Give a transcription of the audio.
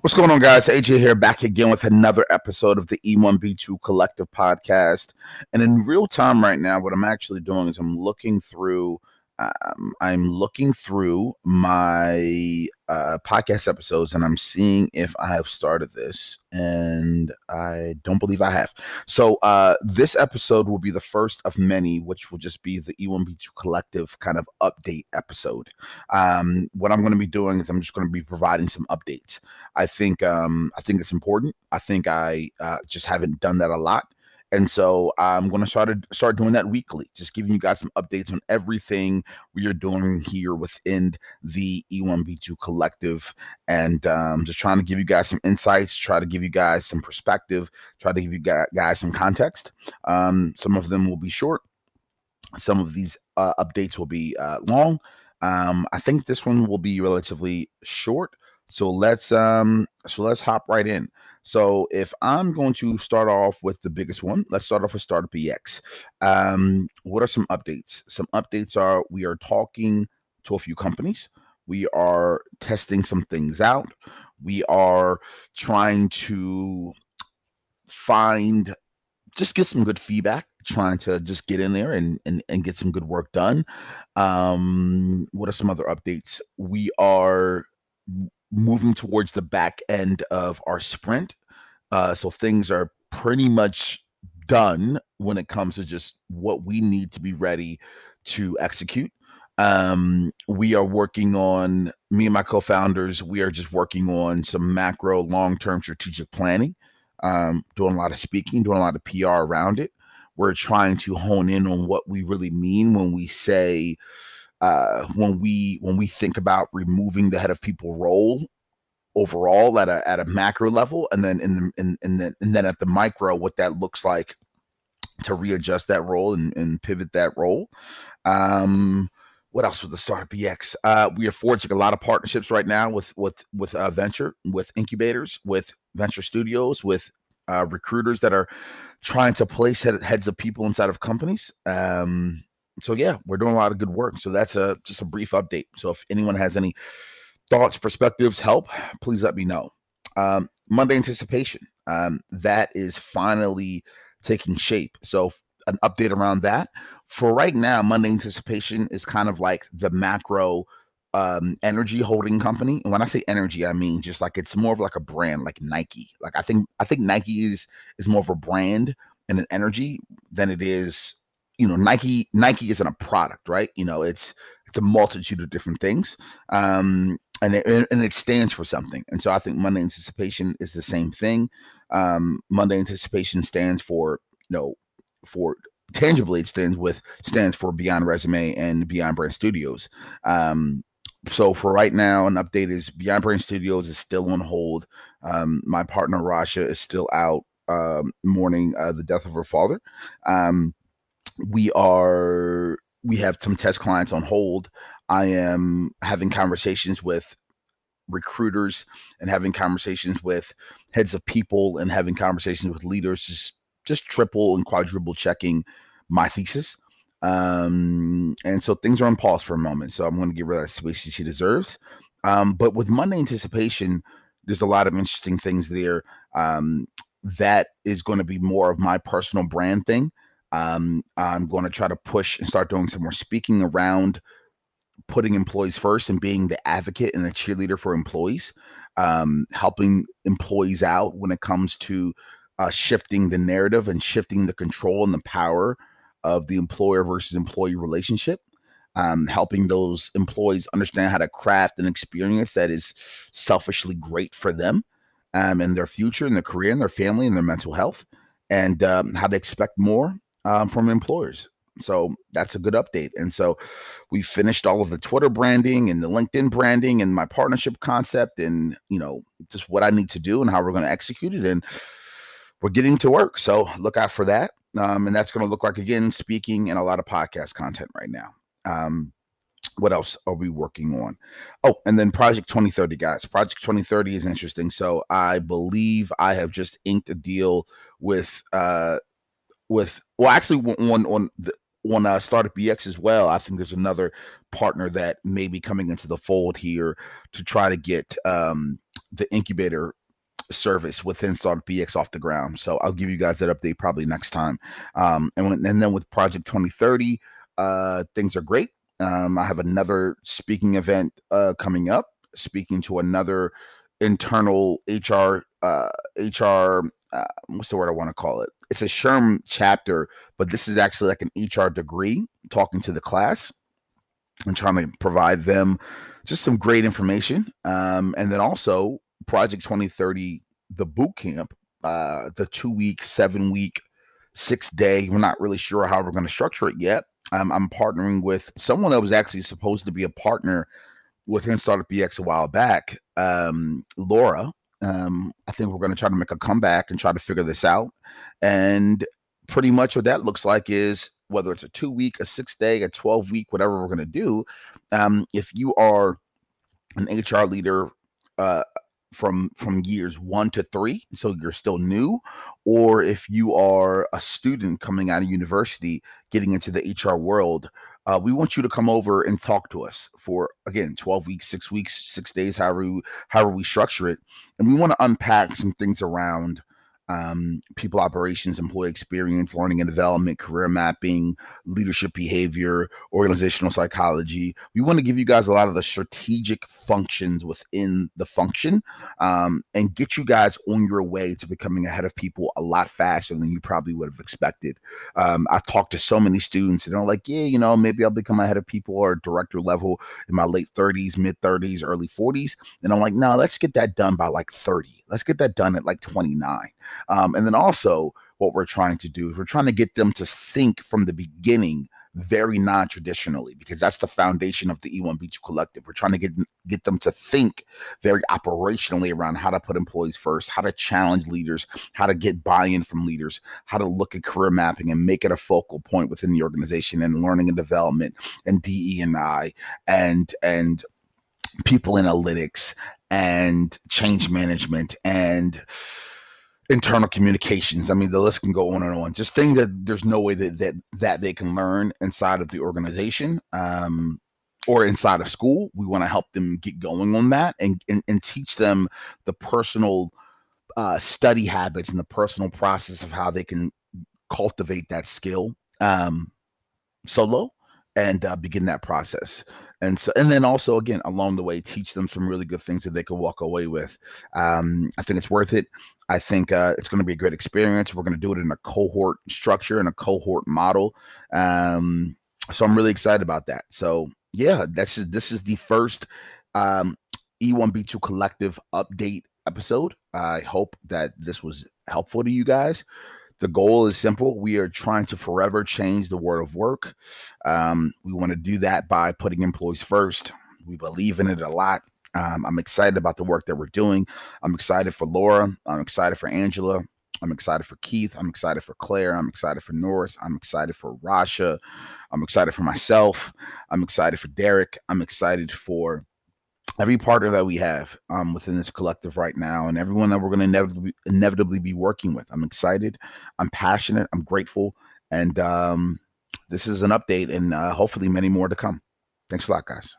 What's going on, guys? AJ here, back again with another episode of the E1B2 Collective Podcast. And in real time right now, what I'm actually doing is I'm looking through um, I'm looking through my uh, podcast episodes and I'm seeing if I have started this, and I don't believe I have. So, uh, this episode will be the first of many, which will just be the E1B2 Collective kind of update episode. Um, what I'm going to be doing is I'm just going to be providing some updates. I think um, I think it's important. I think I uh, just haven't done that a lot. And so I'm going to start start doing that weekly, just giving you guys some updates on everything we are doing here within the E1B2 collective, and um, just trying to give you guys some insights, try to give you guys some perspective, try to give you guys some context. Um, some of them will be short, some of these uh, updates will be uh, long. Um, I think this one will be relatively short. So let's um so let's hop right in. So if I'm going to start off with the biggest one, let's start off with Startup EX. Um, what are some updates? Some updates are we are talking to a few companies. We are testing some things out. We are trying to find just get some good feedback trying to just get in there and, and and get some good work done um what are some other updates we are moving towards the back end of our sprint. Uh, so things are pretty much done when it comes to just what we need to be ready to execute. Um, we are working on me and my co-founders. We are just working on some macro, long-term strategic planning. Um, doing a lot of speaking, doing a lot of PR around it. We're trying to hone in on what we really mean when we say uh, when we when we think about removing the head of people role overall at a at a macro level, and then in the in, in the, and then at the micro, what that looks like to readjust that role and, and pivot that role. Um, what else with the startup EX? Uh, we are forging a lot of partnerships right now with with with uh, venture, with incubators, with venture studios, with uh, recruiters that are trying to place head, heads of people inside of companies. Um, so yeah, we're doing a lot of good work. So that's a just a brief update. So if anyone has any thoughts, perspectives, help, please let me know. Um, Monday anticipation um, that is finally taking shape. So an update around that. For right now, Monday anticipation is kind of like the macro um energy holding company and when i say energy i mean just like it's more of like a brand like nike like i think i think nike is is more of a brand and an energy than it is you know nike nike isn't a product right? You know it's it's a multitude of different things um and it, and it stands for something. And so i think monday anticipation is the same thing. Um monday anticipation stands for you know for tangibly it stands with stands for beyond resume and beyond brand studios. Um so for right now an update is beyond brand studios is still on hold. Um my partner rasha is still out um mourning uh, the death of her father. Um we are we have some test clients on hold. I am having conversations with recruiters and having conversations with heads of people and having conversations with leaders just just triple and quadruple checking my thesis. Um and so things are on pause for a moment so i'm going to give her that space she deserves. Um but with monday anticipation there's a lot of interesting things there. Um that is going to be more of my personal brand thing um, I'm going to try to push and start doing some more speaking around putting employees first and being the advocate and the cheerleader for employees, um, helping employees out when it comes to uh, shifting the narrative and shifting the control and the power of the employer versus employee relationship. Um, helping those employees understand how to craft an experience that is selfishly great for them um, and their future and their career and their family and their mental health, and um, how to expect more um, from employers. So that's a good update. And so we finished all of the Twitter branding and the LinkedIn branding and my partnership concept and, you know, just what I need to do and how we're going to execute it. And we're getting to work. So look out for that. Um, and that's going to look like, again, speaking and a lot of podcast content right now. Um, what else are we working on? Oh, and then Project 2030, guys. Project 2030 is interesting. So I believe I have just inked a deal with uh with well actually on on the on uh, Startup BX as well. I think there's another partner that may be coming into the fold here to try to get um, the incubator service within Startup BX off the ground. So I'll give you guys that update probably next time. Um, and, when, and then with Project 2030, uh, things are great. Um, I have another speaking event uh, coming up, speaking to another internal HR uh, HR. Uh, what's the word I want to call it? It's a SHRM chapter, but this is actually like an HR degree. Talking to the class and trying to provide them just some great information, um, and then also Project 2030, the boot camp, uh, the two week, seven week, six day. We're not really sure how we're going to structure it yet. Um, I'm partnering with someone that was actually supposed to be a partner within Startup BX a while back, um, Laura. Um, I think we're going to try to make a comeback and try to figure this out. And pretty much what that looks like is whether it's a two week, a six day, a 12 week, whatever we're going to do. Um, if you are an HR leader, uh, from from years one to three so you're still new or if you are a student coming out of university getting into the hr world uh, we want you to come over and talk to us for again 12 weeks six weeks six days however we, however we structure it. And we want to unpack some things around um, people operations, employee experience, learning and development, career mapping, leadership behavior, organizational psychology. We want to give you guys a lot of the strategic functions within the function um, and get you guys on your way to becoming ahead of people a lot faster than you probably would have expected. Um, I've talked to so many students and they're like, yeah, you know, maybe I'll become ahead of people or director level in my late 30s, mid 30s, early 40s. And I'm like, no, let's get that done by like 30. Let's get that done at like 29. Um, and then also, what we're trying to do is we're trying to get them to think from the beginning very non-traditionally because that's the foundation of the E1B2 collective. We're trying to get get them to think very operationally around how to put employees first, how to challenge leaders, how to get buy-in from leaders, how to look at career mapping and make it a focal point within the organization and learning and development and DE and I and and people analytics and change management and internal communications. I mean, the list can go on and on. Just things that there's no way that that that they can learn inside of the organization um, or inside of school. We want to help them get going on that and and, and teach them the personal uh, study habits and the personal process of how they can cultivate that skill um, solo and uh, begin that process and so and then also again along the way teach them some really good things that they can walk away with. Um, i think it's worth it. I think uh, it's going to be a great experience. We're going to do it in a cohort structure and a cohort model. Um, so i'm really excited about that. So yeah that's just, this is the first um, e1b2 collective update episode. I hope that this was helpful to you guys the goal is simple. We are trying to forever change the world of work. Um, we want to do that by putting employees first. We believe in it a lot. Um, I'm excited about the work that we're doing. I'm excited for Laura. I'm excited for Angela. I'm excited for Keith. I'm excited for Claire. I'm excited for Norris. I'm excited for Rasha. I'm excited for myself. I'm excited for Derek. I'm excited for every partner that we have um, within this collective right now and everyone that we're going to inevitably, inevitably be working with. I'm excited. I'm passionate. I'm grateful. And um, this is an update and uh, hopefully many more to come. Thanks a lot, guys.